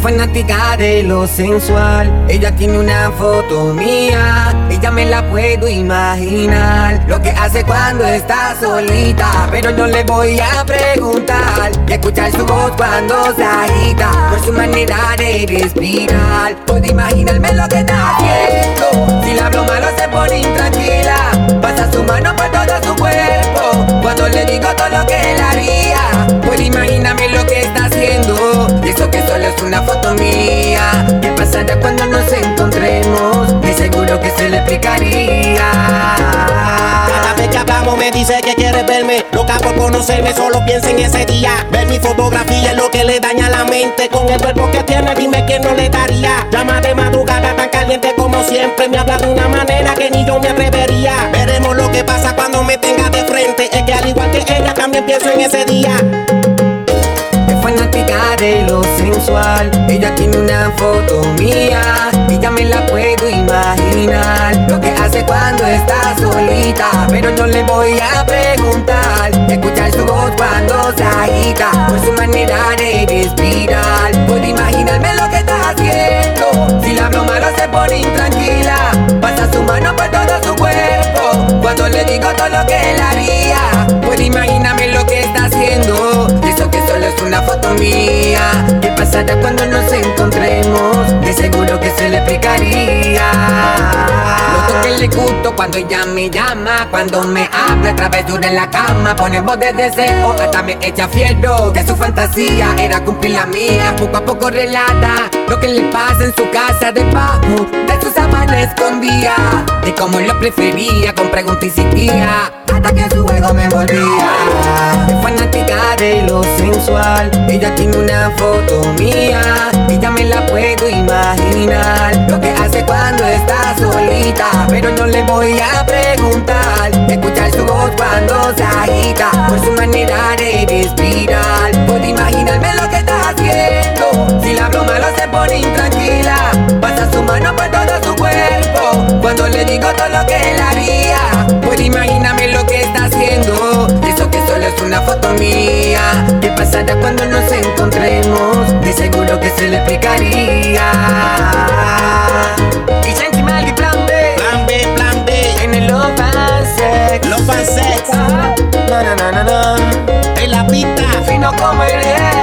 fanática de lo sensual. Ella tiene una foto mía, ella me la puedo imaginar. Lo que hace cuando está solita, pero no le voy a preguntar. Y escuchar su voz cuando se agita, por su manera de respirar. Puedo imaginarme lo que está haciendo. Me dice que quiere verme. Loca por conocerme, solo piensa en ese día. Ver mi fotografía es lo que le daña la mente. Con el cuerpo que tiene, dime que no le daría. Llama de madrugada tan caliente como siempre. Me habla de una manera que ni yo me atrevería. Veremos lo que pasa cuando me tenga de frente. Es que al igual que ella, también pienso en ese día. Es fanática de lo sensual. Ella tiene una foto mía. Y ya me la puedo imaginar. Lo que hace cuando está solita. Pero no le voy a preguntar. Escuchar su voz cuando se agita. Por su manera de respirar. Puedo imaginarme lo que está haciendo. Si la hablo malo se pone intranquila. Pasa su mano por todo su cuerpo. Cuando le digo todo lo que él haría. Puedo imaginarme lo que está haciendo. Eso que solo es una foto mía. ¿Qué pasará cuando cuando ella me llama. Cuando me habla, travesura en la cama. Pone voz de deseo, hasta me echa fiero. Que su fantasía era cumplir la mía. Poco a poco relata lo que le pasa en su casa debajo de sus sábana escondía. De cómo lo prefería, con preguntas insistía. Hasta que su juego me envolvía. Es fanática de lo sensual. Ella tiene una foto mía. Y ya me la Pero no le voy a preguntar. Escuchar su voz cuando se agita. Por su manera de respirar. En la pista. Fino como el